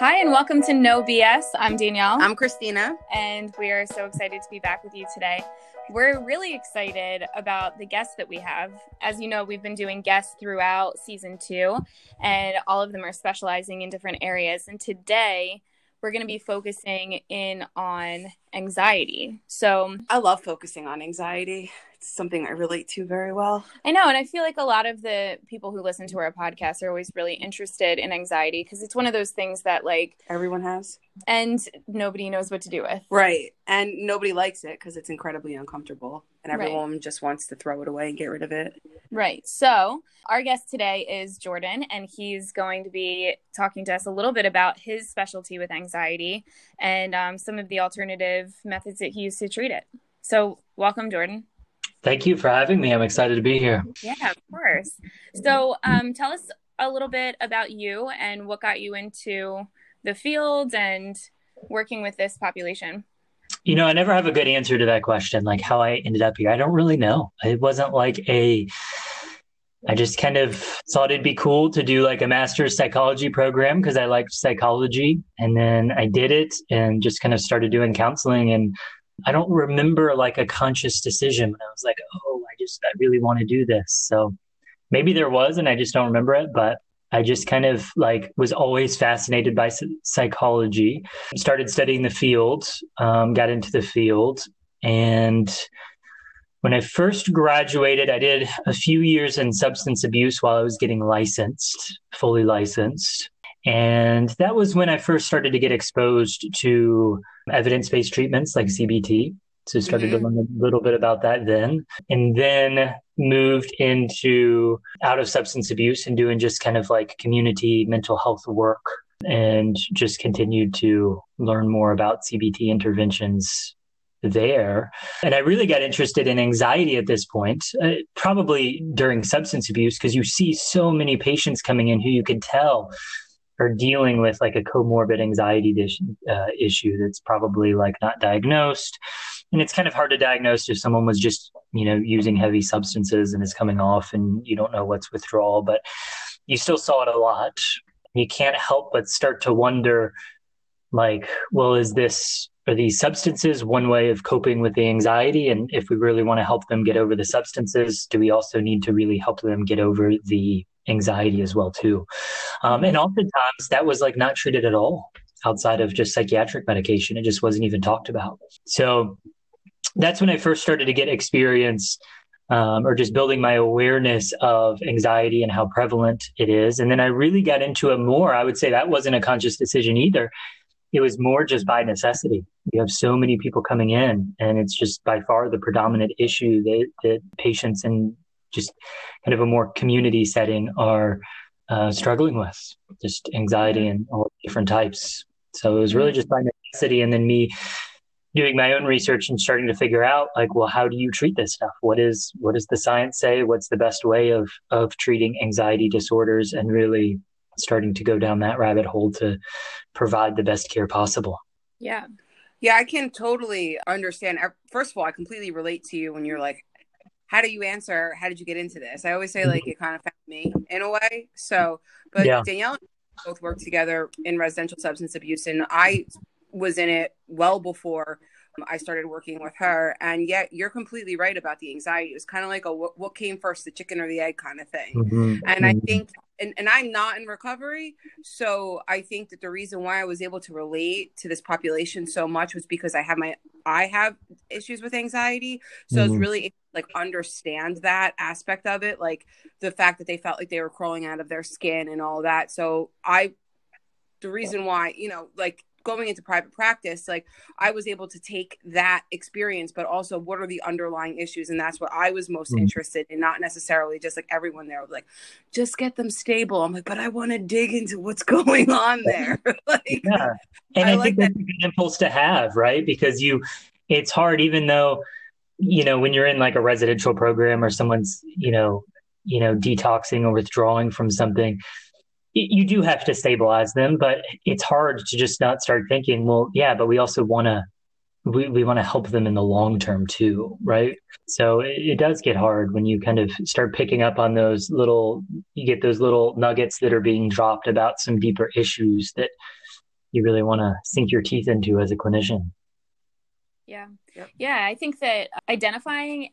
Hi, and welcome to No BS. I'm Danielle. I'm Christina. And we are so excited to be back with you today. We're really excited about the guests that we have. As you know, we've been doing guests throughout season two, and all of them are specializing in different areas. And today, we're going to be focusing in on anxiety. So, I love focusing on anxiety something I relate to very well. I know. And I feel like a lot of the people who listen to our podcast are always really interested in anxiety because it's one of those things that, like, everyone has. And nobody knows what to do with. Right. And nobody likes it because it's incredibly uncomfortable. And everyone right. just wants to throw it away and get rid of it. Right. So, our guest today is Jordan, and he's going to be talking to us a little bit about his specialty with anxiety and um, some of the alternative methods that he used to treat it. So, welcome, Jordan. Thank you for having me. I'm excited to be here. Yeah, of course. So, um, tell us a little bit about you and what got you into the field and working with this population. You know, I never have a good answer to that question, like how I ended up here. I don't really know. It wasn't like a, I just kind of thought it'd be cool to do like a master's psychology program because I liked psychology. And then I did it and just kind of started doing counseling. And I don't remember like a conscious decision when I was like, oh, I just, I really want to do this. So maybe there was, and I just don't remember it, but I just kind of like was always fascinated by psychology, started studying the field, um, got into the field. And when I first graduated, I did a few years in substance abuse while I was getting licensed, fully licensed. And that was when I first started to get exposed to evidence based treatments like CBT. So started mm-hmm. to learn a little bit about that then. And then moved into out of substance abuse and doing just kind of like community mental health work and just continued to learn more about CBT interventions there. And I really got interested in anxiety at this point, uh, probably during substance abuse, because you see so many patients coming in who you could tell are dealing with like a comorbid anxiety uh, issue that's probably like not diagnosed. And it's kind of hard to diagnose if someone was just you know using heavy substances and is coming off and you don't know what's withdrawal but you still saw it a lot. You can't help but start to wonder like well is this are these substances one way of coping with the anxiety? And if we really want to help them get over the substances do we also need to really help them get over the anxiety as well too. Um, and oftentimes that was like not treated at all outside of just psychiatric medication. It just wasn't even talked about. So that's when i first started to get experience um, or just building my awareness of anxiety and how prevalent it is. And then i really got into it more. I would say that wasn't a conscious decision either. It was more just by necessity. You have so many people coming in and it's just by far the predominant issue that, that patients and just kind of a more community setting are uh, struggling with just anxiety and all different types. So it was really just by necessity, and then me doing my own research and starting to figure out like, well, how do you treat this stuff? What is what does the science say? What's the best way of of treating anxiety disorders? And really starting to go down that rabbit hole to provide the best care possible. Yeah. Yeah, I can totally understand. First of all, I completely relate to you when you're like, how do you answer how did you get into this i always say like it kind of found me in a way so but yeah. danielle both worked together in residential substance abuse and i was in it well before I started working with her. And yet, you're completely right about the anxiety. It was kind of like a what, what, came first, the chicken or the egg kind of thing. Mm-hmm. And I mm-hmm. think, and, and I'm not in recovery. So I think that the reason why I was able to relate to this population so much was because I have my, I have issues with anxiety. So mm-hmm. it's really like understand that aspect of it, like the fact that they felt like they were crawling out of their skin and all that. So I, the reason why, you know, like going into private practice, like I was able to take that experience, but also what are the underlying issues? And that's what I was most mm-hmm. interested in, not necessarily just like everyone there was like, just get them stable. I'm like, but I want to dig into what's going on there. like, yeah. And I, I like think that's that. a good impulse to have, right? Because you, it's hard, even though, you know, when you're in like a residential program or someone's, you know, you know, detoxing or withdrawing from something, you do have to stabilize them, but it's hard to just not start thinking, well, yeah, but we also want to we, we want to help them in the long term too, right? So it, it, does get hard when you kind of start picking up on those little, you get those little nuggets that are being dropped about some deeper issues that you really want to sink your teeth into as a clinician. Yeah. Yep. Yeah. I think that identifying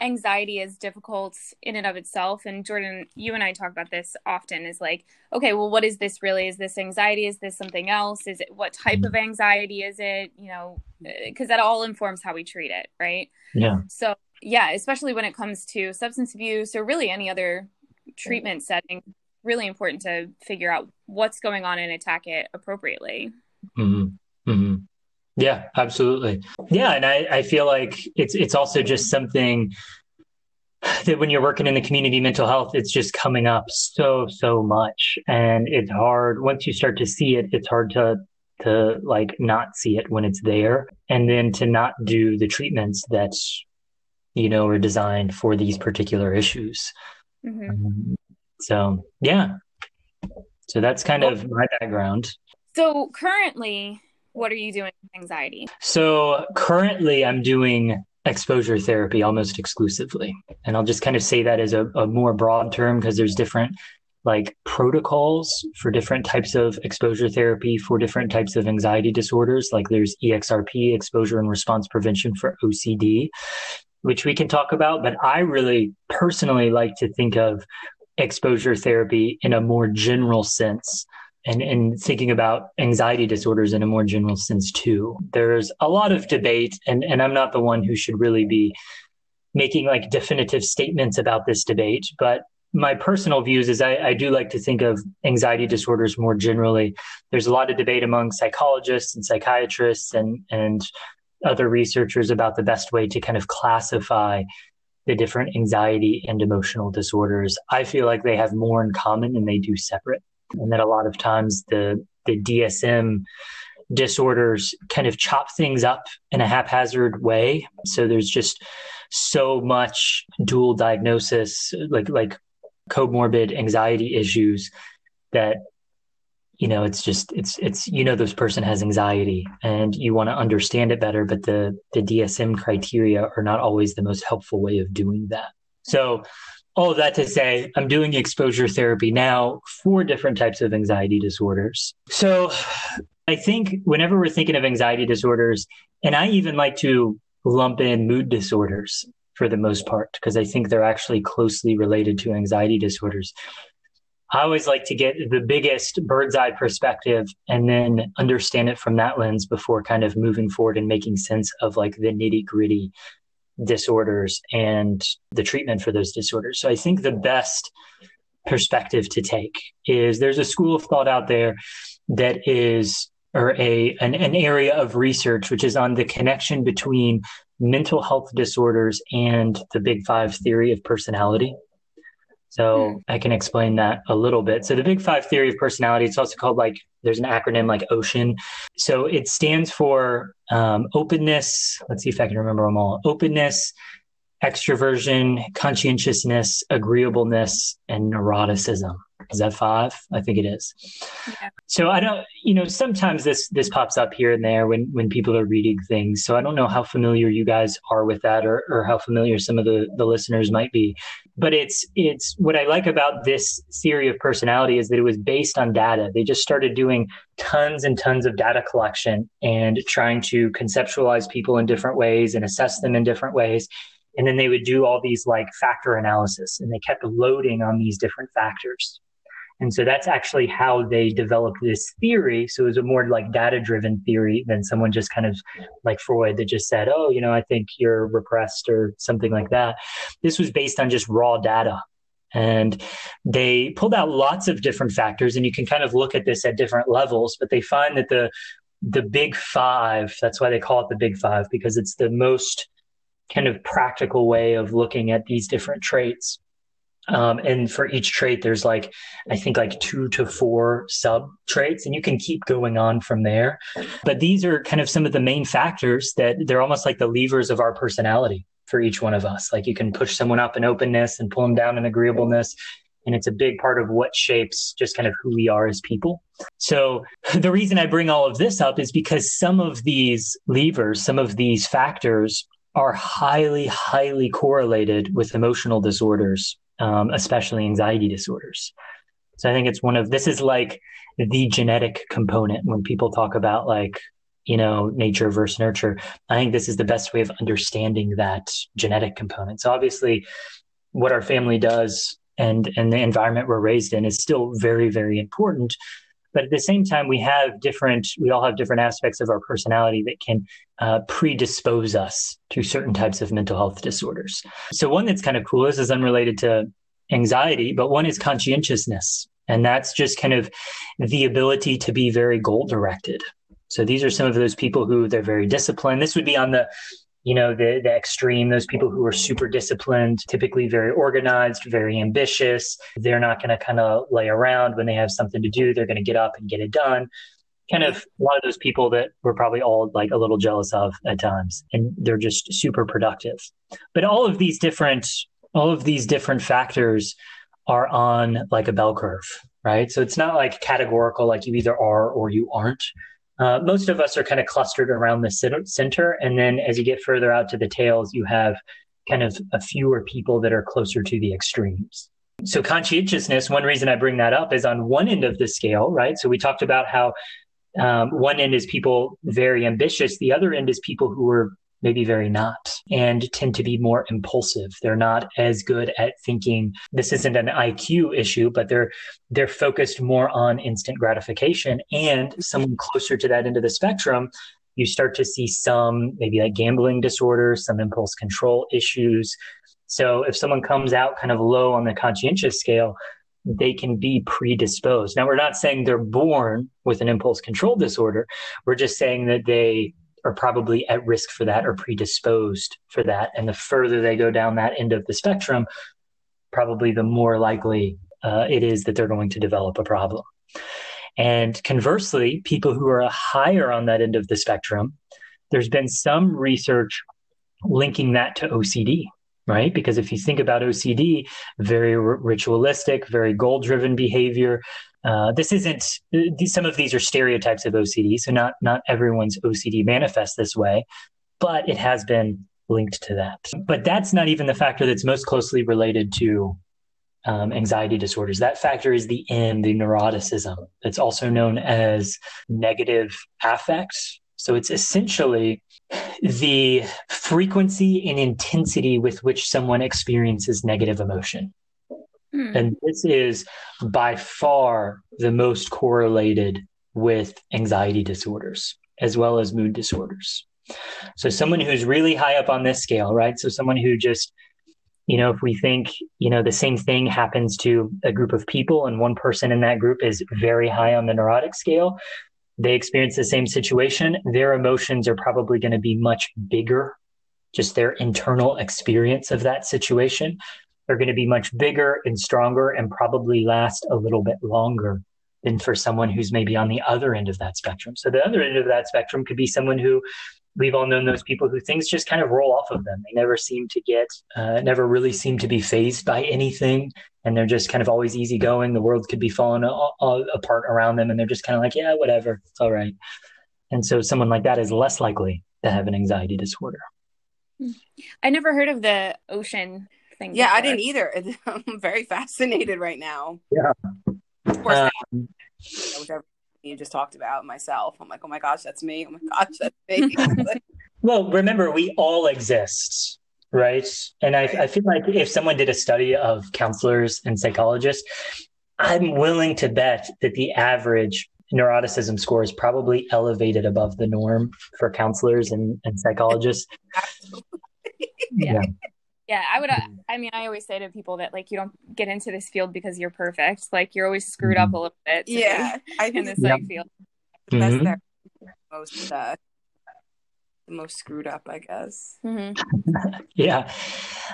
anxiety is difficult in and of itself. And Jordan, you and I talk about this often is like, okay, well, what is this really? Is this anxiety? Is this something else? Is it what type of anxiety is it? You know, because that all informs how we treat it. Right. Yeah. So, yeah, especially when it comes to substance abuse or really any other treatment setting, really important to figure out what's going on and attack it appropriately. Mm-hmm. Mm-hmm. Yeah, absolutely. Yeah, and I, I feel like it's it's also just something that when you're working in the community mental health, it's just coming up so so much, and it's hard once you start to see it. It's hard to to like not see it when it's there, and then to not do the treatments that you know are designed for these particular issues. Mm-hmm. Um, so yeah, so that's kind of my background. So currently, what are you doing with anxiety? So currently, I'm doing exposure therapy almost exclusively. And I'll just kind of say that as a, a more broad term because there's different like protocols for different types of exposure therapy for different types of anxiety disorders. Like there's EXRP, exposure and response prevention for OCD, which we can talk about. But I really personally like to think of exposure therapy in a more general sense and, and thinking about anxiety disorders in a more general sense too. There's a lot of debate, and, and I'm not the one who should really be making like definitive statements about this debate, but my personal views is I, I, do like to think of anxiety disorders more generally. There's a lot of debate among psychologists and psychiatrists and and other researchers about the best way to kind of classify the different anxiety and emotional disorders. I feel like they have more in common than they do separate and that a lot of times the the DSM disorders kind of chop things up in a haphazard way. So there's just so much dual diagnosis, like like comorbid anxiety issues that you know it's just it's it's you know this person has anxiety and you want to understand it better but the the DSM criteria are not always the most helpful way of doing that so all of that to say, I'm doing exposure therapy now for different types of anxiety disorders. So I think whenever we're thinking of anxiety disorders, and I even like to lump in mood disorders for the most part, because I think they're actually closely related to anxiety disorders. I always like to get the biggest bird's eye perspective and then understand it from that lens before kind of moving forward and making sense of like the nitty gritty disorders and the treatment for those disorders. So I think the best perspective to take is there's a school of thought out there that is or a an, an area of research which is on the connection between mental health disorders and the big five theory of personality so hmm. I can explain that a little bit. So the Big Five theory of personality, it's also called like, there's an acronym like OCEAN. So it stands for um, openness. Let's see if I can remember them all. Openness, extroversion, conscientiousness, agreeableness, and neuroticism. Is that five? I think it is. Yeah. So I don't, you know, sometimes this this pops up here and there when when people are reading things. So I don't know how familiar you guys are with that, or or how familiar some of the the listeners might be. But it's it's what I like about this theory of personality is that it was based on data. They just started doing tons and tons of data collection and trying to conceptualize people in different ways and assess them in different ways and then they would do all these like factor analysis and they kept loading on these different factors and so that's actually how they developed this theory so it was a more like data driven theory than someone just kind of like freud that just said oh you know i think you're repressed or something like that this was based on just raw data and they pulled out lots of different factors and you can kind of look at this at different levels but they find that the the big five that's why they call it the big five because it's the most kind of practical way of looking at these different traits. Um, and for each trait, there's like, I think like two to four sub traits, and you can keep going on from there. But these are kind of some of the main factors that they're almost like the levers of our personality for each one of us. Like you can push someone up in openness and pull them down in agreeableness. And it's a big part of what shapes just kind of who we are as people. So the reason I bring all of this up is because some of these levers, some of these factors are highly, highly correlated with emotional disorders, um, especially anxiety disorders. So I think it's one of this is like the genetic component when people talk about like you know nature versus nurture. I think this is the best way of understanding that genetic component. So obviously, what our family does and and the environment we're raised in is still very very important but at the same time we have different we all have different aspects of our personality that can uh, predispose us to certain types of mental health disorders. So one that's kind of cool this is unrelated to anxiety but one is conscientiousness. And that's just kind of the ability to be very goal directed so these are some of those people who they're very disciplined. This would be on the you know the the extreme those people who are super disciplined typically very organized very ambitious. They're not going to kind of lay around when they have something to do. They're going to get up and get it done. Kind of a lot of those people that we're probably all like a little jealous of at times and they're just super productive. But all of these different all of these different factors are on like a bell curve right? So it's not like categorical like you either are or you aren't uh, most of us are kind of clustered around the center. And then as you get further out to the tails, you have kind of a fewer people that are closer to the extremes. So conscientiousness, one reason I bring that up is on one end of the scale, right? So we talked about how um, one end is people very ambitious. The other end is people who are maybe very not, and tend to be more impulsive. They're not as good at thinking. This isn't an IQ issue, but they're they're focused more on instant gratification. And someone closer to that end of the spectrum, you start to see some maybe like gambling disorders, some impulse control issues. So if someone comes out kind of low on the conscientious scale, they can be predisposed. Now, we're not saying they're born with an impulse control disorder. We're just saying that they are probably at risk for that or predisposed for that. And the further they go down that end of the spectrum, probably the more likely uh, it is that they're going to develop a problem. And conversely, people who are higher on that end of the spectrum, there's been some research linking that to OCD, right? Because if you think about OCD, very r- ritualistic, very goal driven behavior, uh, this isn't some of these are stereotypes of OCD, so not not everyone's OCD manifests this way, but it has been linked to that. But that's not even the factor that's most closely related to um, anxiety disorders. That factor is the N, the neuroticism. It's also known as negative affect. So it's essentially the frequency and intensity with which someone experiences negative emotion. Hmm. And this is by far the most correlated with anxiety disorders as well as mood disorders. So, someone who's really high up on this scale, right? So, someone who just, you know, if we think, you know, the same thing happens to a group of people and one person in that group is very high on the neurotic scale, they experience the same situation, their emotions are probably going to be much bigger, just their internal experience of that situation are going to be much bigger and stronger and probably last a little bit longer than for someone who's maybe on the other end of that spectrum. So the other end of that spectrum could be someone who we've all known those people who things just kind of roll off of them. They never seem to get, uh, never really seem to be fazed by anything. And they're just kind of always easygoing. The world could be falling all, all apart around them. And they're just kind of like, yeah, whatever. It's all right. And so someone like that is less likely to have an anxiety disorder. I never heard of the ocean thing. Yeah, before. I didn't either. I'm very fascinated right now. Yeah. Of course, um, whichever you just talked about myself. I'm like, oh my gosh, that's me. Oh my gosh, that's me. well, remember, we all exist, right? And I, I feel like if someone did a study of counselors and psychologists, I'm willing to bet that the average neuroticism score is probably elevated above the norm for counselors and, and psychologists. yeah. Yeah, I would. Uh, mm-hmm. I mean, I always say to people that like you don't get into this field because you're perfect. Like you're always screwed up mm-hmm. a little bit. Yeah, I think in this yep. like field. That's mm-hmm. their most uh, the most screwed up, I guess. Mm-hmm. yeah.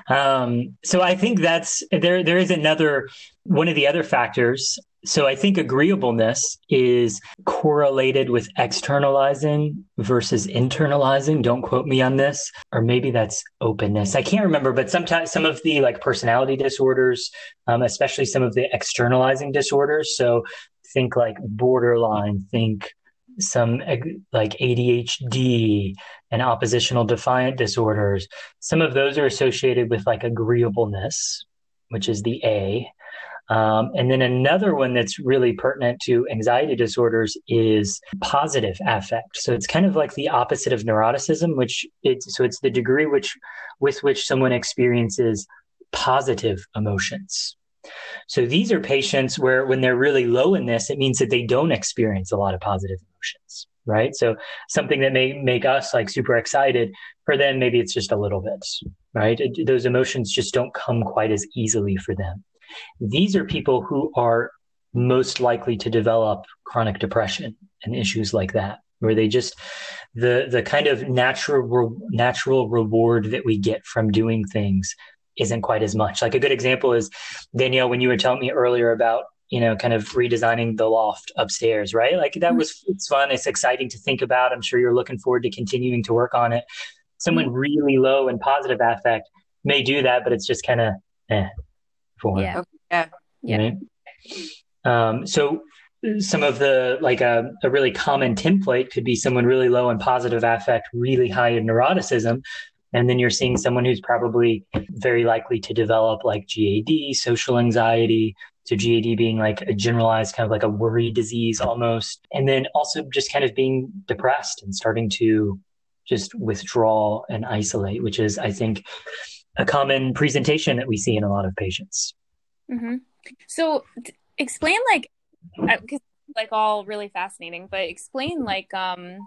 Um, so I think that's there. There is another one of the other factors so I think agreeableness is correlated with externalizing versus internalizing. Don't quote me on this. Or maybe that's openness. I can't remember, but sometimes some of the like personality disorders, um, especially some of the externalizing disorders. So think like borderline, think some like ADHD and oppositional defiant disorders. Some of those are associated with like agreeableness, which is the A Um, and then another one that's really pertinent to anxiety disorders is positive affect. So it's kind of like the opposite of neuroticism, which it's so it's the degree which with which someone experiences positive emotions. So these are patients where when they're really low in this, it means that they don't experience a lot of positive emotions, right? So something that may make us like super excited for them, maybe it's just a little bit, right? Those emotions just don't come quite as easily for them. These are people who are most likely to develop chronic depression and issues like that where they just the the kind of natural natural reward that we get from doing things isn't quite as much. Like a good example is danielle when you were telling me earlier about you know kind of redesigning the loft upstairs right? Like that was it's fun. It's exciting to think about. I'm sure you're looking forward to continuing to work on it. Someone mm-hmm. really low in positive affect may do that but it's just kind of eh, for yeah. Yeah. Right? Um, so some of the like a, a really common template could be someone really low in positive affect, really high in neuroticism. And then you're seeing someone who's probably very likely to develop like GAD, social anxiety. So GAD being like a generalized kind of like a worry disease almost. And then also just kind of being depressed and starting to just withdraw and isolate, which is, I think, a common presentation that we see in a lot of patients. Mm-hmm. So, t- explain like, because uh, like all really fascinating, but explain like um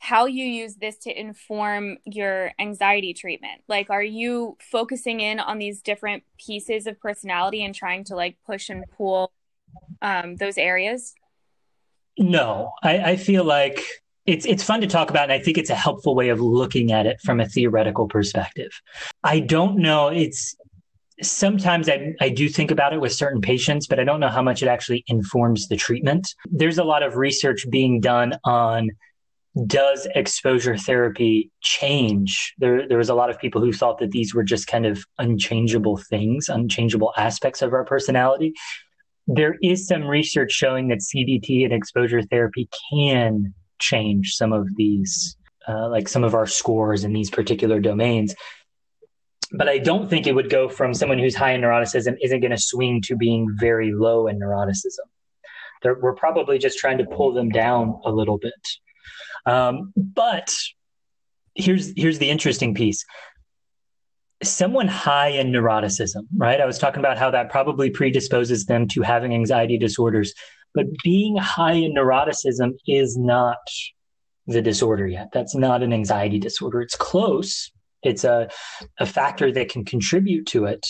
how you use this to inform your anxiety treatment. Like, are you focusing in on these different pieces of personality and trying to like push and pull um, those areas? No, I, I feel like it's it's fun to talk about and i think it's a helpful way of looking at it from a theoretical perspective. I don't know it's sometimes I, I do think about it with certain patients but i don't know how much it actually informs the treatment. There's a lot of research being done on does exposure therapy change? There there was a lot of people who thought that these were just kind of unchangeable things unchangeable aspects of our personality. There is some research showing that cbt and exposure therapy can change some of these, uh, like some of our scores in these particular domains. But I don't think it would go from someone who's high in neuroticism isn't going to swing to being very low in neuroticism. They're, we're probably just trying to pull them down a little bit. Um, but here's here's the interesting piece someone high in neuroticism, right? I was talking about how that probably predisposes them to having anxiety disorders. But being high in neuroticism is not the disorder yet. That's not an anxiety disorder. It's close. It's a, a factor that can contribute to it.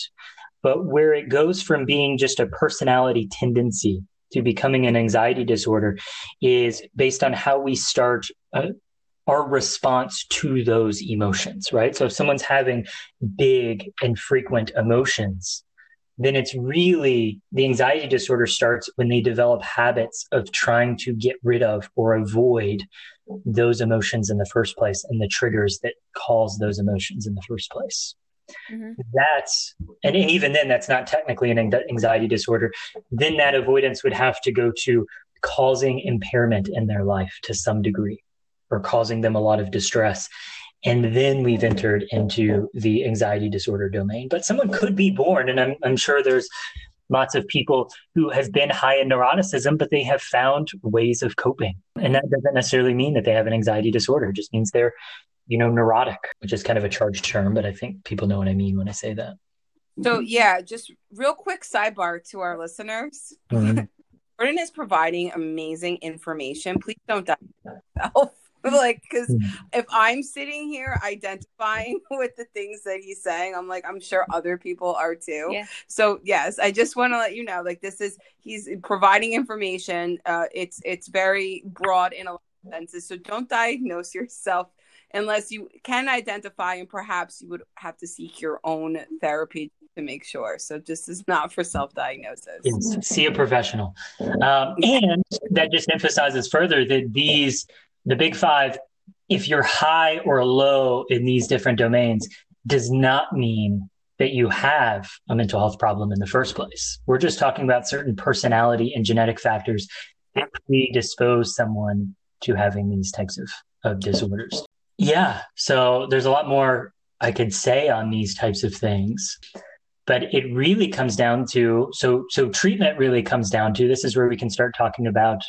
But where it goes from being just a personality tendency to becoming an anxiety disorder is based on how we start uh, our response to those emotions, right? So if someone's having big and frequent emotions, then it's really the anxiety disorder starts when they develop habits of trying to get rid of or avoid those emotions in the first place and the triggers that cause those emotions in the first place. Mm-hmm. That's, and, and even then, that's not technically an anxiety disorder. Then that avoidance would have to go to causing impairment in their life to some degree or causing them a lot of distress. And then we've entered into the anxiety disorder domain. But someone could be born, and I'm, I'm sure there's lots of people who have been high in neuroticism, but they have found ways of coping. And that doesn't necessarily mean that they have an anxiety disorder. It just means they're, you know, neurotic, which is kind of a charged term, but I think people know what I mean when I say that. So, yeah, just real quick sidebar to our listeners. Mm-hmm. Jordan is providing amazing information. Please don't die yourself. like because hmm. if i'm sitting here identifying with the things that he's saying i'm like i'm sure other people are too yeah. so yes i just want to let you know like this is he's providing information uh it's it's very broad in a lot of senses so don't diagnose yourself unless you can identify and perhaps you would have to seek your own therapy to make sure. So this is not for self-diagnosis. Yes, see a professional. Um, and that just emphasizes further that these the big five, if you're high or low in these different domains, does not mean that you have a mental health problem in the first place. We're just talking about certain personality and genetic factors that predispose someone to having these types of, of disorders. Yeah. So there's a lot more I could say on these types of things. but it really comes down to so so treatment really comes down to this is where we can start talking about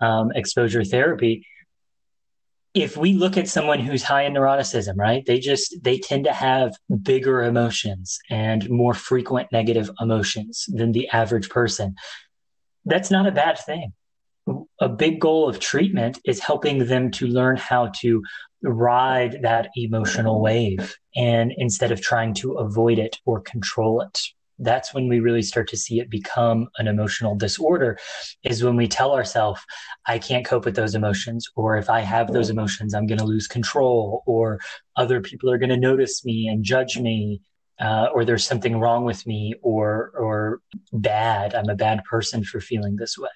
um, exposure therapy if we look at someone who's high in neuroticism right they just they tend to have bigger emotions and more frequent negative emotions than the average person. That's not a bad thing. A big goal of treatment is helping them to learn how to ride that emotional wave and instead of trying to avoid it or control it that's when we really start to see it become an emotional disorder is when we tell ourselves i can't cope with those emotions or if i have those emotions i'm going to lose control or other people are going to notice me and judge me uh, or there's something wrong with me or or bad. I'm a bad person for feeling this way.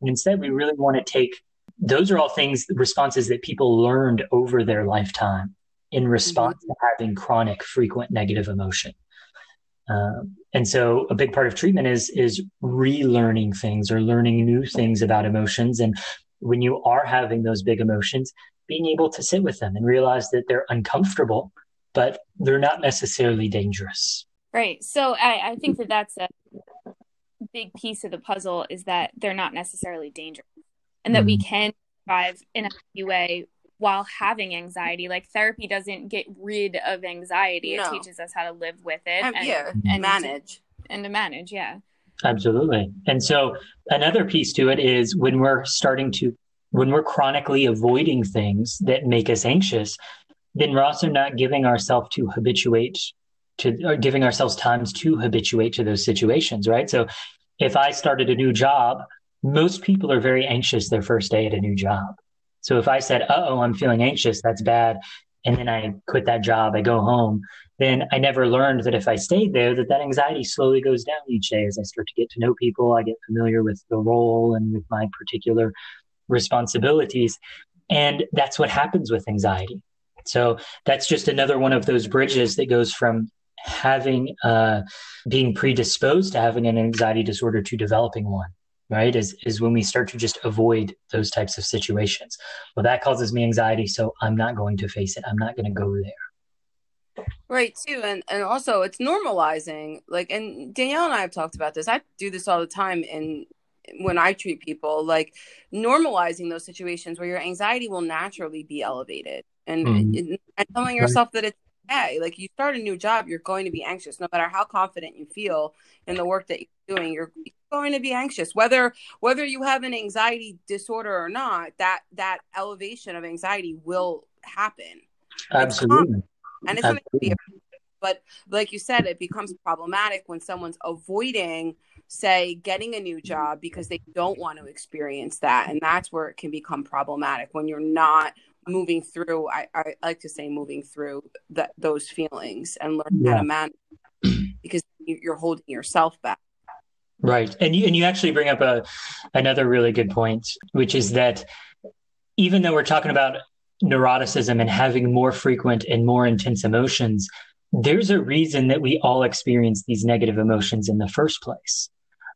And instead we really want to take those are all things responses that people learned over their lifetime in response mm-hmm. to having chronic frequent negative emotion um, and so a big part of treatment is is relearning things or learning new things about emotions. And when you are having those big emotions being able to sit with them and realize that they're uncomfortable but they're not necessarily dangerous. Right. So i, I think that that's a big piece of the puzzle is that they're not necessarily dangerous and that mm-hmm. we can survive in a way while having anxiety. Like therapy doesn't get rid of anxiety; no. it teaches us how to live with it. Um, and, yeah, and manage and to manage. Yeah, absolutely. And so another piece to it is when we're starting to when we're chronically avoiding things that make us anxious, then we're also not giving ourselves to habituate to or giving ourselves times to habituate to those situations, right? So if I started a new job, most people are very anxious their first day at a new job. So if I said, "Uh oh, I'm feeling anxious," that's bad, and then I quit that job, I go home, then I never learned that if I stayed there, that that anxiety slowly goes down each day as I start to get to know people, I get familiar with the role and with my particular responsibilities, and that's what happens with anxiety. So that's just another one of those bridges that goes from having uh, being predisposed to having an anxiety disorder to developing one right is is when we start to just avoid those types of situations well that causes me anxiety so i'm not going to face it i'm not going to go there right too and and also it's normalizing like and danielle and i have talked about this i do this all the time in when i treat people like normalizing those situations where your anxiety will naturally be elevated and, mm-hmm. and telling yourself right. that it's okay like you start a new job you're going to be anxious no matter how confident you feel in the work that you're doing you're going to be anxious. Whether whether you have an anxiety disorder or not that that elevation of anxiety will happen. Absolutely. It's and it's absolutely. but like you said it becomes problematic when someone's avoiding say getting a new job because they don't want to experience that. And that's where it can become problematic when you're not moving through i, I like to say moving through that those feelings and learn yeah. how to manage because you're holding yourself back Right. And you, and you actually bring up a, another really good point, which is that even though we're talking about neuroticism and having more frequent and more intense emotions, there's a reason that we all experience these negative emotions in the first place.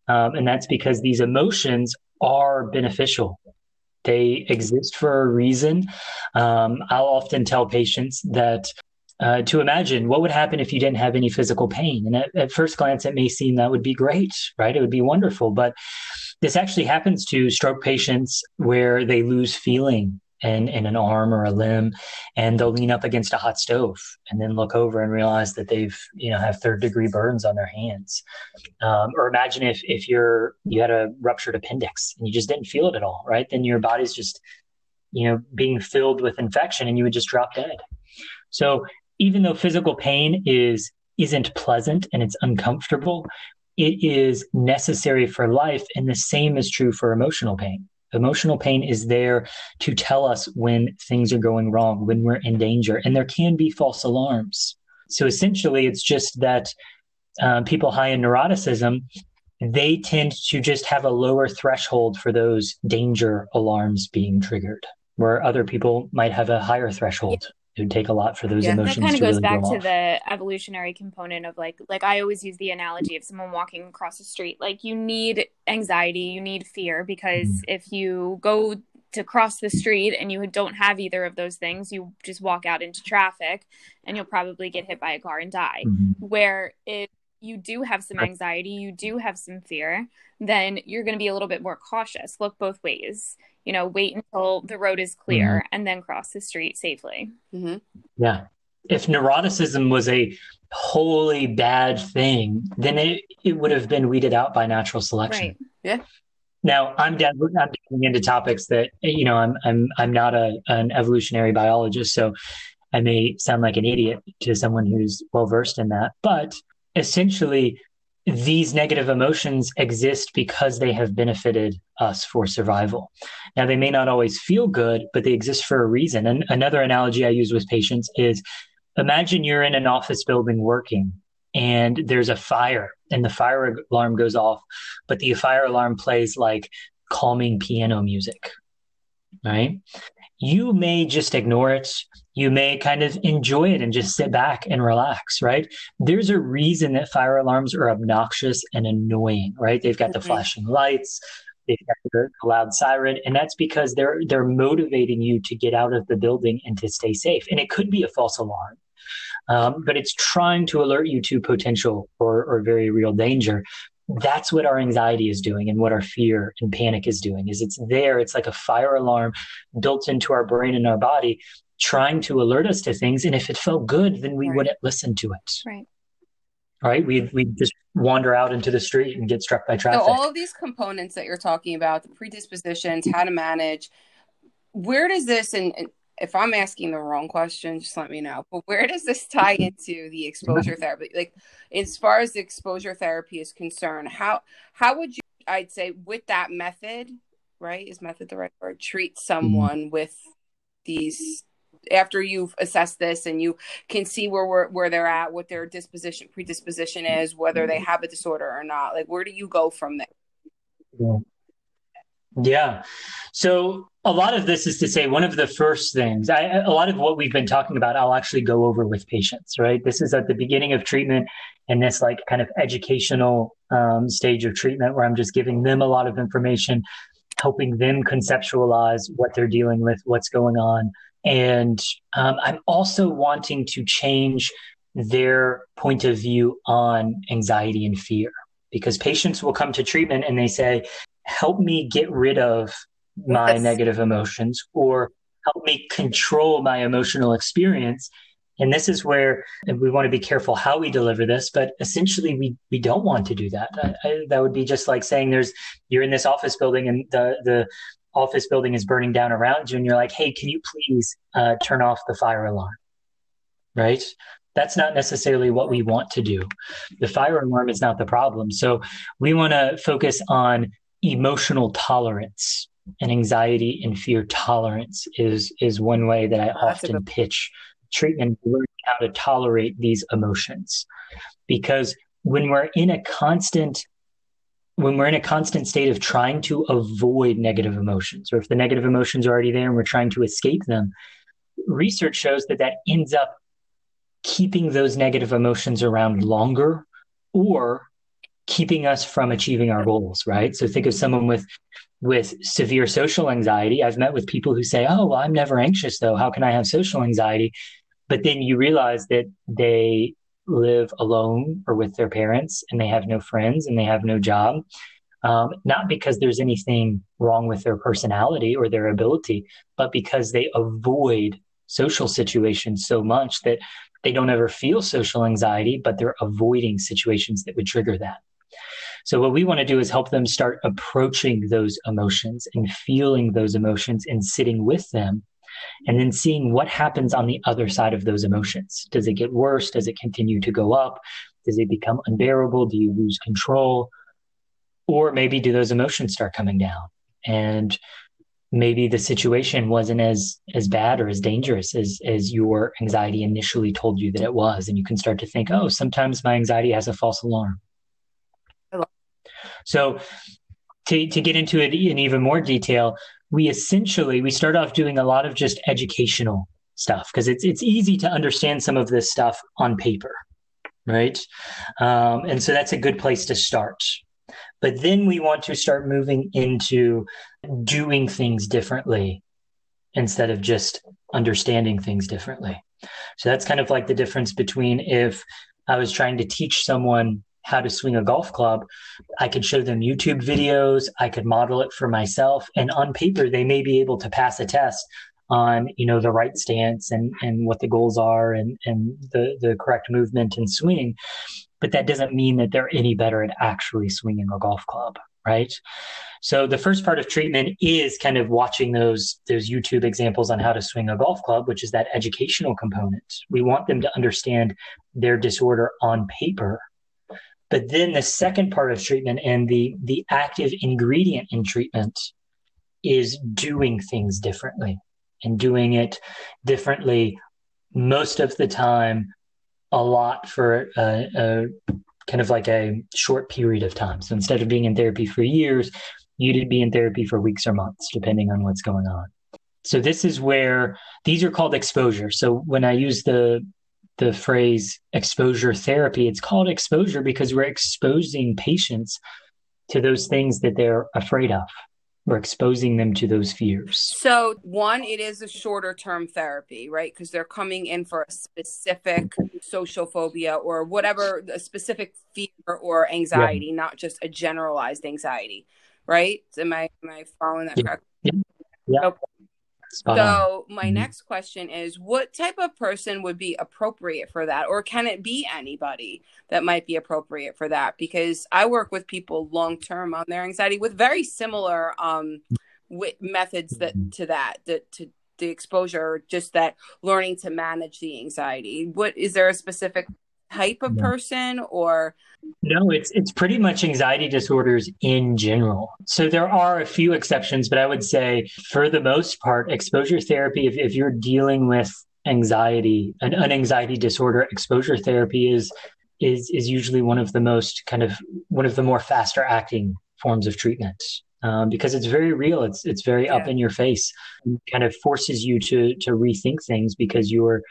Um, and that's because these emotions are beneficial. They exist for a reason. Um, I'll often tell patients that uh, to imagine what would happen if you didn't have any physical pain. And at, at, first glance, it may seem that would be great, right? It would be wonderful. But this actually happens to stroke patients where they lose feeling in, in an arm or a limb and they'll lean up against a hot stove and then look over and realize that they've, you know, have third degree burns on their hands. Um, or imagine if, if you're, you had a ruptured appendix and you just didn't feel it at all, right? Then your body's just, you know, being filled with infection and you would just drop dead. So even though physical pain is isn't pleasant and it's uncomfortable, it is necessary for life. And the same is true for emotional pain. Emotional pain is there to tell us when things are going wrong, when we're in danger, and there can be false alarms. So essentially, it's just that uh, people high in neuroticism they tend to just have a lower threshold for those danger alarms being triggered, where other people might have a higher threshold it would take a lot for those yeah, emotions. That kind of goes really back go to the evolutionary component of like, like I always use the analogy of someone walking across the street. Like you need anxiety, you need fear because mm-hmm. if you go to cross the street and you don't have either of those things, you just walk out into traffic and you'll probably get hit by a car and die. Mm-hmm. Where if you do have some anxiety, you do have some fear, then you're going to be a little bit more cautious. Look both ways. You know, wait until the road is clear mm-hmm. and then cross the street safely. Mm-hmm. Yeah. If neuroticism was a wholly bad thing, then it, it would have been weeded out by natural selection. Right. Yeah. Now I'm down, I'm getting into topics that you know I'm I'm I'm not a an evolutionary biologist, so I may sound like an idiot to someone who's well versed in that. But essentially, these negative emotions exist because they have benefited us for survival. Now, they may not always feel good, but they exist for a reason. And another analogy I use with patients is imagine you're in an office building working and there's a fire and the fire alarm goes off, but the fire alarm plays like calming piano music, right? You may just ignore it you may kind of enjoy it and just sit back and relax, right? There's a reason that fire alarms are obnoxious and annoying, right? They've got the flashing lights, they've got the loud siren, and that's because they're they're motivating you to get out of the building and to stay safe. And it could be a false alarm. Um, but it's trying to alert you to potential or, or very real danger that's what our anxiety is doing and what our fear and panic is doing is it's there it's like a fire alarm built into our brain and our body trying to alert us to things. And if it felt good, then we right. wouldn't listen to it. Right. Right. We we just wander out into the street and get struck by traffic. So all of these components that you're talking about, the predispositions, how to manage, where does this and, and if I'm asking the wrong question, just let me know. But where does this tie into the exposure therapy? Like, as far as the exposure therapy is concerned, how how would you? I'd say with that method, right? Is method the right word? Treat someone mm-hmm. with these after you've assessed this and you can see where where they're at, what their disposition predisposition is, whether they have a disorder or not. Like, where do you go from there? Yeah. Yeah. So a lot of this is to say one of the first things, I, a lot of what we've been talking about, I'll actually go over with patients, right? This is at the beginning of treatment and this like kind of educational um, stage of treatment where I'm just giving them a lot of information, helping them conceptualize what they're dealing with, what's going on, and um, I'm also wanting to change their point of view on anxiety and fear because patients will come to treatment and they say, help me get rid of my yes. negative emotions or help me control my emotional experience. And this is where we want to be careful how we deliver this, but essentially we, we don't want to do that. I, I, that would be just like saying there's, you're in this office building and the, the, office building is burning down around you and you're like, hey, can you please uh, turn off the fire alarm? Right? That's not necessarily what we want to do. The fire alarm is not the problem. So we want to focus on emotional tolerance and anxiety and fear tolerance is is one way that I oh, often pitch treatment learn how to tolerate these emotions. Because when we're in a constant when we're in a constant state of trying to avoid negative emotions, or if the negative emotions are already there and we're trying to escape them, research shows that that ends up keeping those negative emotions around longer or keeping us from achieving our goals, right? So think of someone with with severe social anxiety. I've met with people who say, "Oh, well, I'm never anxious though. How can I have social anxiety?" But then you realize that they live alone or with their parents and they have no friends and they have no job. Um, not because there's anything wrong with their personality or their ability, but because they avoid social situations so much that they don't ever feel social anxiety, but they're avoiding situations that would trigger that. So, what we want to do is help them start approaching those emotions and feeling those emotions and sitting with them and then seeing what happens on the other side of those emotions. Does it get worse? Does it continue to go up? Does it become unbearable? Do you lose control? Or maybe do those emotions start coming down? And maybe the situation wasn't as as bad or as dangerous as as your anxiety initially told you that it was and you can start to think oh sometimes my anxiety has a false alarm so to, to get into it in even more detail we essentially we start off doing a lot of just educational stuff because it's it's easy to understand some of this stuff on paper, right? Um, and so that's a good place to start. But then we want to start moving into doing things differently instead of just understanding things differently. So that's kind of like the difference between if I was trying to teach someone how to swing a golf club, I could show them YouTube videos, I could model it for myself, and on paper they may be able to pass a test on you know the right stance and and what the goals are and and the the correct movement and swing but that doesn't mean that they're any better at actually swinging a golf club right? So the first part of treatment is kind of watching those those youtube examples on how to swing a golf club which is that educational component. We want them to understand their disorder on paper but then the second part of treatment and the the active ingredient in treatment is doing things differently and doing it differently most of the time a lot for a, a, kind of like a short period of time. So instead of being in therapy for years, you'd be in therapy for weeks or months, depending on what's going on. So this is where these are called exposure. So when I use the the phrase exposure therapy, it's called exposure because we're exposing patients to those things that they're afraid of we're exposing them to those fears. So, one, it is a shorter term therapy, right? Because they're coming in for a specific social phobia or whatever, a specific fear or anxiety, yeah. not just a generalized anxiety, right? Am I am I following that yeah. correctly? Yeah. Okay. Spot so on. my mm-hmm. next question is what type of person would be appropriate for that or can it be anybody that might be appropriate for that because I work with people long term on their anxiety with very similar um w- methods that mm-hmm. to that that to the exposure just that learning to manage the anxiety what is there a specific type of person or no it's it's pretty much anxiety disorders in general so there are a few exceptions but i would say for the most part exposure therapy if, if you're dealing with anxiety an, an anxiety disorder exposure therapy is is is usually one of the most kind of one of the more faster acting forms of treatment um, because it's very real. It's it's very yeah. up in your face. It kind of forces you to to rethink things because you're.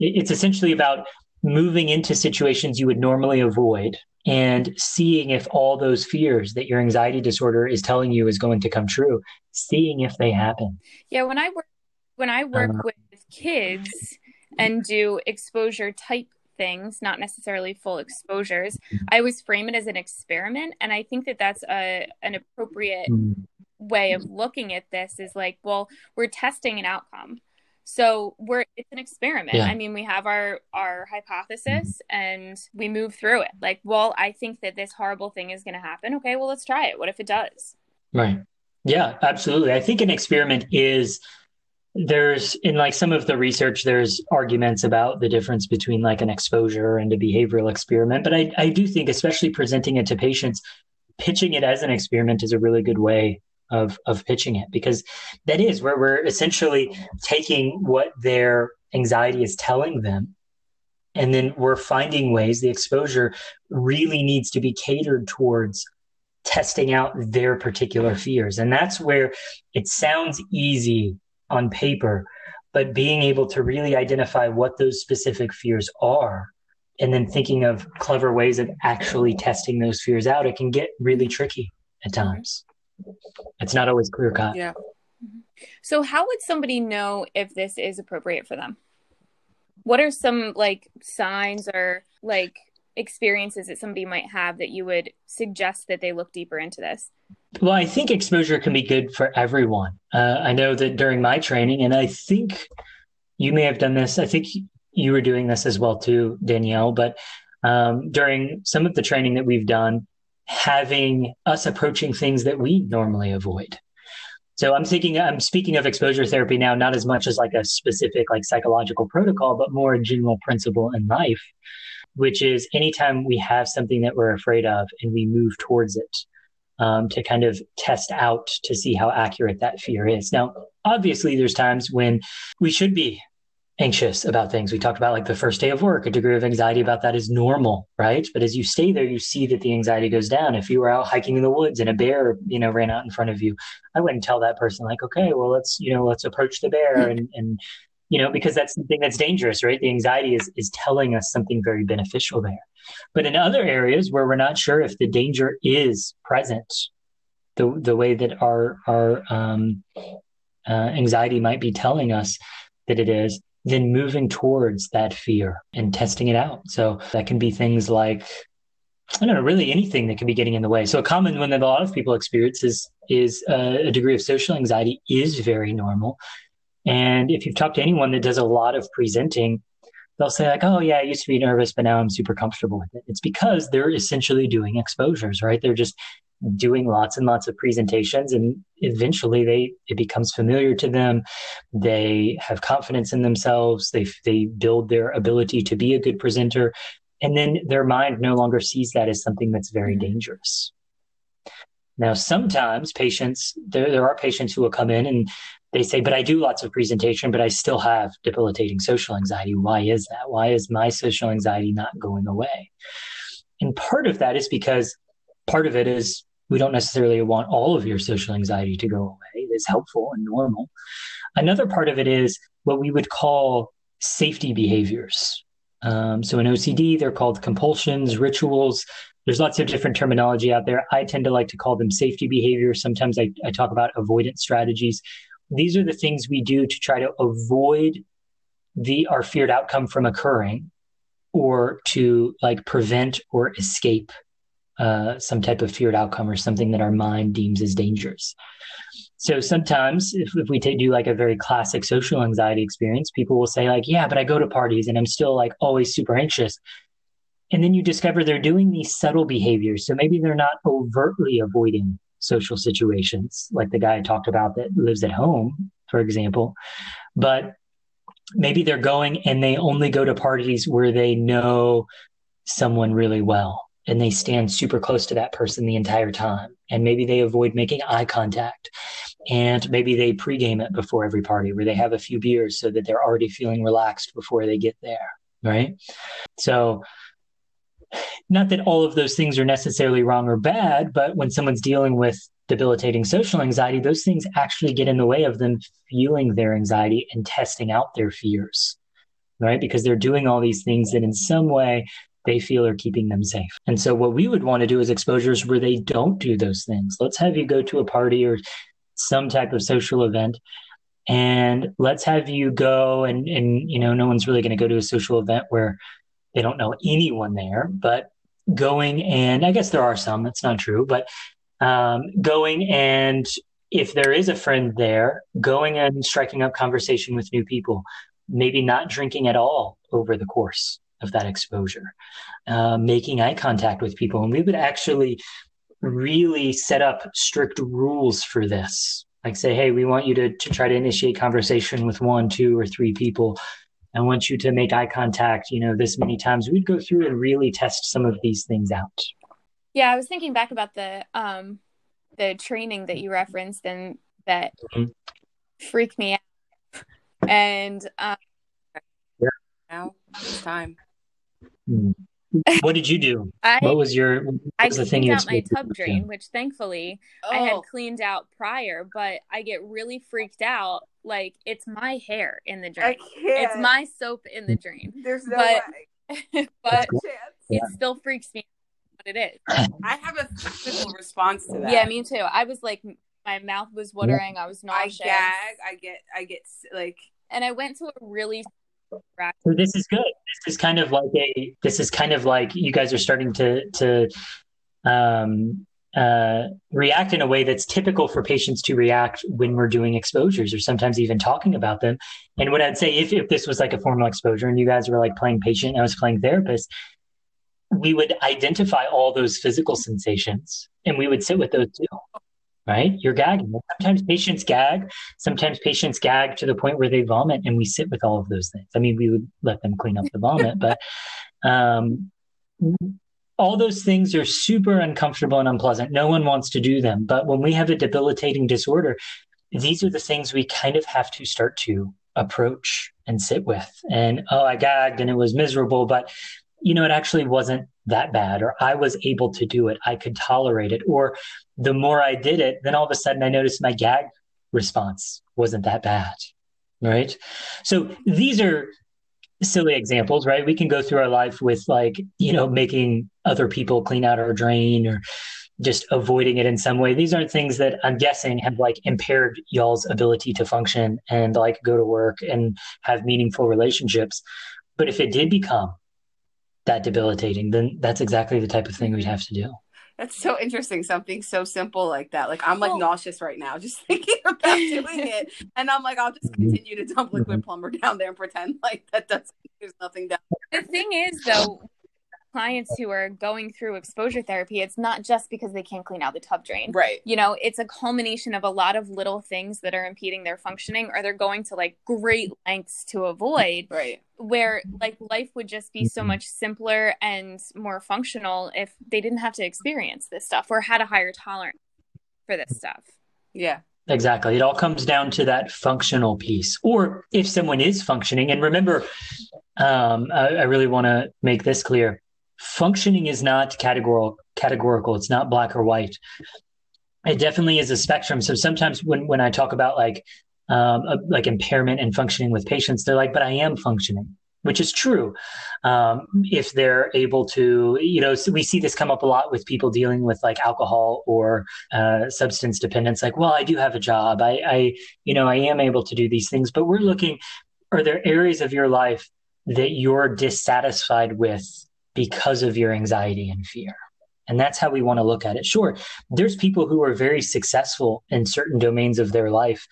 It's essentially about moving into situations you would normally avoid and seeing if all those fears that your anxiety disorder is telling you is going to come true seeing if they happen. Yeah when i work when i work uh, with kids and do exposure type things not necessarily full exposures i always frame it as an experiment and i think that that's a an appropriate mm. way of looking at this is like well we're testing an outcome so we're it's an experiment. Yeah. I mean, we have our our hypothesis mm-hmm. and we move through it. Like, well, I think that this horrible thing is going to happen. Okay, well, let's try it. What if it does? Right. Yeah, absolutely. I think an experiment is there's in like some of the research there's arguments about the difference between like an exposure and a behavioral experiment but I, I do think especially presenting it to patients pitching it as an experiment is a really good way of of pitching it because that is where we're essentially taking what their anxiety is telling them and then we're finding ways the exposure really needs to be catered towards testing out their particular fears. And that's where it sounds easy on paper but being able to really identify what those specific fears are and then thinking of clever ways of actually testing those fears out it can get really tricky at times it's not always clear cut. Yeah. So, how would somebody know if this is appropriate for them? What are some like signs or like experiences that somebody might have that you would suggest that they look deeper into this? Well, I think exposure can be good for everyone. Uh, I know that during my training, and I think you may have done this, I think you were doing this as well too, Danielle, but um, during some of the training that we've done, having us approaching things that we normally avoid. So I'm thinking, I'm speaking of exposure therapy now, not as much as like a specific like psychological protocol, but more a general principle in life, which is anytime we have something that we're afraid of and we move towards it, um, to kind of test out to see how accurate that fear is. Now, obviously, there's times when we should be anxious about things. We talked about like the first day of work, a degree of anxiety about that is normal, right? But as you stay there, you see that the anxiety goes down. If you were out hiking in the woods and a bear, you know, ran out in front of you, I wouldn't tell that person like, okay, well, let's, you know, let's approach the bear hmm. and, and, you know, because that's something that's dangerous, right? The anxiety is, is telling us something very beneficial there. But in other areas where we're not sure if the danger is present, the, the way that our, our, um, uh, anxiety might be telling us that it is, then moving towards that fear and testing it out. So that can be things like I don't know, really anything that can be getting in the way. So a common one that a lot of people experience is is uh, a degree of social anxiety is very normal. And if you've talked to anyone that does a lot of presenting, they'll say like, "Oh yeah, I used to be nervous, but now I'm super comfortable with it." It's because they're essentially doing exposures, right? They're just doing lots and lots of presentations and eventually they it becomes familiar to them they have confidence in themselves they they build their ability to be a good presenter and then their mind no longer sees that as something that's very mm-hmm. dangerous. Now, sometimes patients, there, there are patients who will come in and they say, but I do lots of presentation, but I still have debilitating social anxiety. Why is that? Why is my social anxiety not going away? And part of that is because part of it is we don't necessarily want all of your social anxiety to go away. It is helpful and normal. Another part of it is what we would call safety behaviors. Um, so in OCD, they're called compulsions, rituals. There's lots of different terminology out there. I tend to like to call them safety behaviors. Sometimes I, I talk about avoidance strategies. These are the things we do to try to avoid the our feared outcome from occurring or to like prevent or escape uh, some type of feared outcome or something that our mind deems as dangerous. So sometimes if, if we take, do like a very classic social anxiety experience, people will say like, yeah, but I go to parties and I'm still like always super anxious. And then you discover they're doing these subtle behaviors. So maybe they're not overtly avoiding social situations like the guy I talked about that lives at home, for example, but maybe they're going and they only go to parties where they know someone really well and they stand super close to that person the entire time. And maybe they avoid making eye contact. And maybe they pregame it before every party where they have a few beers so that they're already feeling relaxed before they get there. Right. So, not that all of those things are necessarily wrong or bad, but when someone's dealing with debilitating social anxiety, those things actually get in the way of them feeling their anxiety and testing out their fears, right? Because they're doing all these things that in some way they feel are keeping them safe. And so what we would want to do is exposures where they don't do those things. Let's have you go to a party or some type of social event and let's have you go and and you know no one's really going to go to a social event where they don't know anyone there but going and i guess there are some that's not true but um, going and if there is a friend there going and striking up conversation with new people maybe not drinking at all over the course of that exposure, uh, making eye contact with people. And we would actually really set up strict rules for this. Like say, hey, we want you to, to try to initiate conversation with one, two, or three people. I want you to make eye contact, you know, this many times. We'd go through and really test some of these things out. Yeah, I was thinking back about the um the training that you referenced and that mm-hmm. freaked me out. And um, yeah. now it's time. Hmm. What did you do? I, what was your what was I the thing you out my tub drain, which thankfully oh. I had oh. cleaned out prior, but I get really freaked out. Like it's my hair in the drain. It's my soap in the drain. There's no but, way. but it still freaks me what it is. I have a physical response to that. Yeah, me too. I was like my mouth was watering, I was nauseous. I gag, I get I get like and I went to a really so this is good. This is kind of like a. This is kind of like you guys are starting to to um, uh, react in a way that's typical for patients to react when we're doing exposures or sometimes even talking about them. And what I'd say, if, if this was like a formal exposure and you guys were like playing patient, I was playing therapist, we would identify all those physical sensations and we would sit with those too right? You're gagging. Sometimes patients gag. Sometimes patients gag to the point where they vomit, and we sit with all of those things. I mean, we would let them clean up the vomit, but um, all those things are super uncomfortable and unpleasant. No one wants to do them. But when we have a debilitating disorder, these are the things we kind of have to start to approach and sit with. And oh, I gagged and it was miserable, but you know, it actually wasn't that bad, or I was able to do it. I could tolerate it. Or the more I did it, then all of a sudden I noticed my gag response wasn't that bad. Right. So these are silly examples, right? We can go through our life with like, you know, making other people clean out our drain or just avoiding it in some way. These aren't things that I'm guessing have like impaired y'all's ability to function and like go to work and have meaningful relationships. But if it did become that debilitating, then that's exactly the type of thing we'd have to do. That's so interesting. Something so simple like that. Like I'm like well, nauseous right now just thinking about doing it, and I'm like, I'll just mm-hmm. continue to dump liquid plumber down there and pretend like that doesn't. There's nothing down. There. The thing is, though, clients who are going through exposure therapy, it's not just because they can't clean out the tub drain. Right. You know, it's a culmination of a lot of little things that are impeding their functioning or they're going to like great lengths to avoid. Right. Where like life would just be so much simpler and more functional if they didn't have to experience this stuff or had a higher tolerance for this stuff. Yeah. Exactly. It all comes down to that functional piece. Or if someone is functioning, and remember, um, I, I really want to make this clear functioning is not categorical categorical. It's not black or white. It definitely is a spectrum. So sometimes when when i talk about like um, a, like impairment and functioning with patients they're like but i am functioning which is true. Um, if they're able to you know we see this come up a lot with people dealing with like alcohol or uh, substance dependence like well i do have a job. I, I you know i am able to do these things. But we're looking are there areas of your life that you're dissatisfied with because of your anxiety and fear. And that's how we want to look at it. Sure, there's people who are very successful in certain domains of their life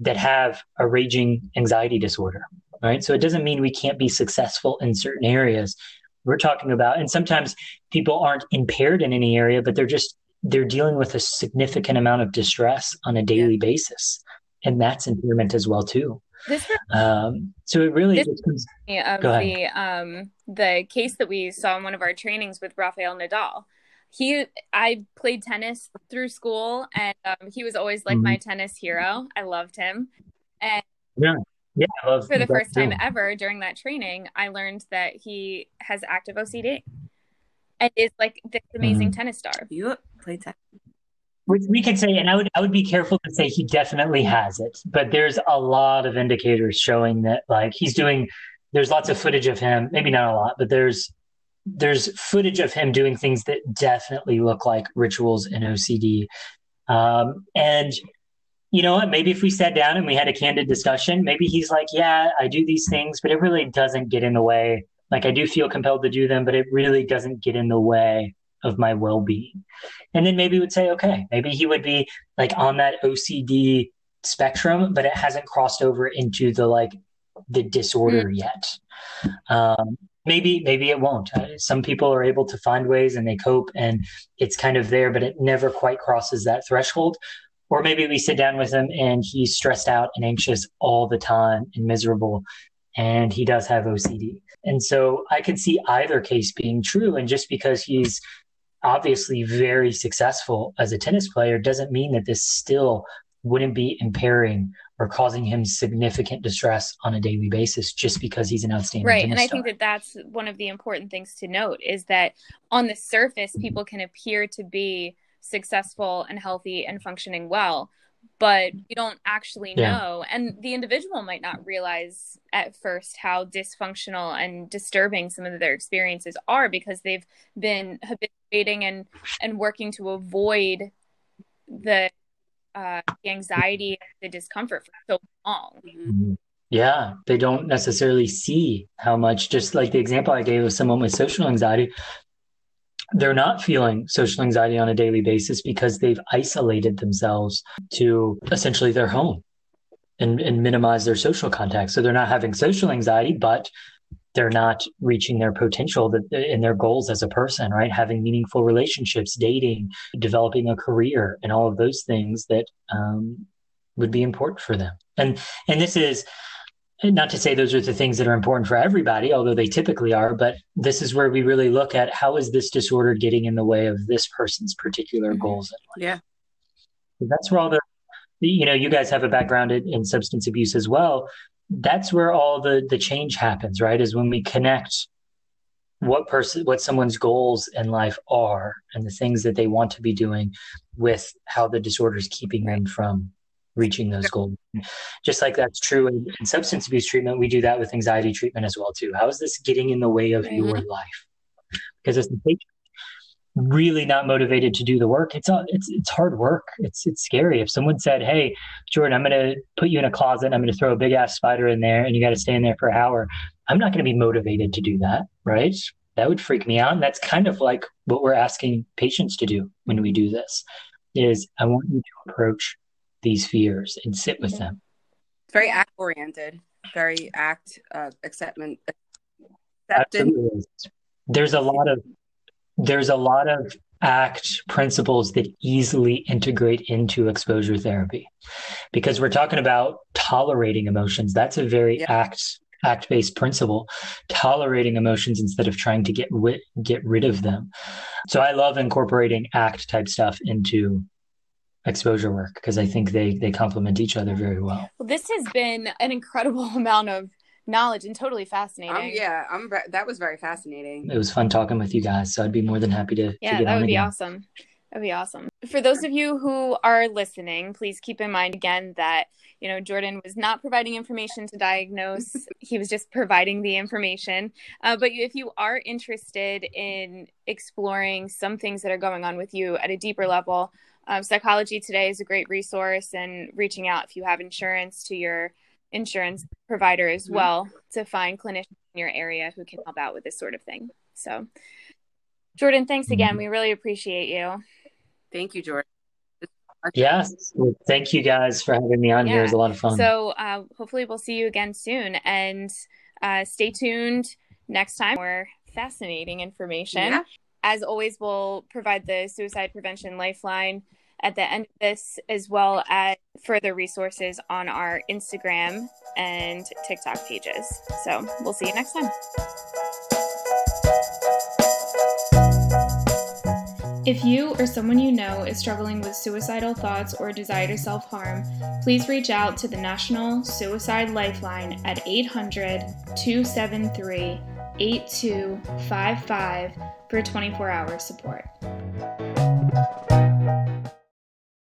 that have a raging anxiety disorder, right? So it doesn't mean we can't be successful in certain areas. We're talking about, and sometimes people aren't impaired in any area, but they're just, they're dealing with a significant amount of distress on a daily yeah. basis. And that's impairment as well, too. This um, so it really this comes, of the um, the case that we saw in one of our trainings with Rafael Nadal. He, I played tennis through school, and um, he was always like mm-hmm. my tennis hero. I loved him, and yeah, yeah, for the first time too. ever during that training, I learned that he has active OCD and is like this amazing mm-hmm. tennis star. You played tennis we could say, and I would I would be careful to say he definitely has it, but there's a lot of indicators showing that like he's doing. There's lots of footage of him, maybe not a lot, but there's there's footage of him doing things that definitely look like rituals in OCD. Um, and you know what? Maybe if we sat down and we had a candid discussion, maybe he's like, "Yeah, I do these things, but it really doesn't get in the way. Like I do feel compelled to do them, but it really doesn't get in the way of my well-being. And then maybe would say okay maybe he would be like on that ocd spectrum but it hasn't crossed over into the like the disorder mm. yet. Um, maybe maybe it won't. Uh, some people are able to find ways and they cope and it's kind of there but it never quite crosses that threshold. Or maybe we sit down with him and he's stressed out and anxious all the time and miserable and he does have ocd and so i could see either case being true and just because he's obviously very successful as a tennis player doesn't mean that this still wouldn't be impairing or causing him significant distress on a daily basis just because he's an outstanding right and i star. think that that's one of the important things to note is that on the surface people can appear to be successful and healthy and functioning well but you don't actually yeah. know and the individual might not realize at first how dysfunctional and disturbing some of their experiences are because they've been habituating and and working to avoid the uh, anxiety the discomfort for so long mm-hmm. yeah they don't necessarily see how much just like the example i gave of someone with social anxiety they're not feeling social anxiety on a daily basis because they've isolated themselves to essentially their home and, and minimize their social contact. So they're not having social anxiety, but they're not reaching their potential that in their goals as a person, right? Having meaningful relationships, dating, developing a career, and all of those things that um, would be important for them. And and this is not to say those are the things that are important for everybody, although they typically are, but this is where we really look at how is this disorder getting in the way of this person's particular mm-hmm. goals in life. Yeah. That's where all the, you know, you guys have a background in, in substance abuse as well. That's where all the the change happens, right? Is when we connect what person what someone's goals in life are and the things that they want to be doing with how the disorder is keeping them from reaching those goals. Just like that's true in, in, substance abuse treatment, we do that with anxiety treatment as well too. How is this getting in the way of mm-hmm. your life? Because as the patient really not motivated to do the work, it's it's it's hard work. It's it's scary. If someone said, "Hey, Jordan, I'm going to put you in a closet. and I'm going to throw a big ass spider in there, and you got to stay in there for an hour," I'm not going to be motivated to do that, right? that would freak me out. And that's kind of like what we're asking patients to do when we do this is I want you to approach these fears and sit with them. It's very act oriented, very act uh, acceptance. Absolutely. There's a lot of there's a lot of act principles that easily integrate into exposure therapy. Because we're talking about tolerating emotions. That's a very yeah. act act based principle. Tolerating emotions instead of trying to get ri- get rid of them. So i love incorporating act type stuff into exposure work because i think they they complement each other very well. Well this has been an incredible amount of knowledge and totally fascinating. Um, yeah, I'm. That was very fascinating. It was fun talking with you guys. So I'd be more than happy to. Yeah, to that would be awesome. That'd be awesome. For those of you who are listening, please keep in mind again that you know Jordan was not providing information to diagnose; he was just providing the information. Uh, but if you are interested in exploring some things that are going on with you at a deeper level, um, Psychology Today is a great resource, and reaching out if you have insurance to your insurance provider as mm-hmm. well to find clinicians in your area who can help out with this sort of thing. So, Jordan, thanks again. Mm-hmm. We really appreciate you. Thank you, Jordan. Yes. Well, thank you guys for having me on yeah. here. It was a lot of fun. So, uh, hopefully, we'll see you again soon. And uh, stay tuned next time for fascinating information. Yeah. As always, we'll provide the suicide prevention lifeline at the end of this, as well as further resources on our Instagram and TikTok pages. So we'll see you next time. If you or someone you know is struggling with suicidal thoughts or desire to self harm, please reach out to the National Suicide Lifeline at 800 273 8255 for 24 hour support.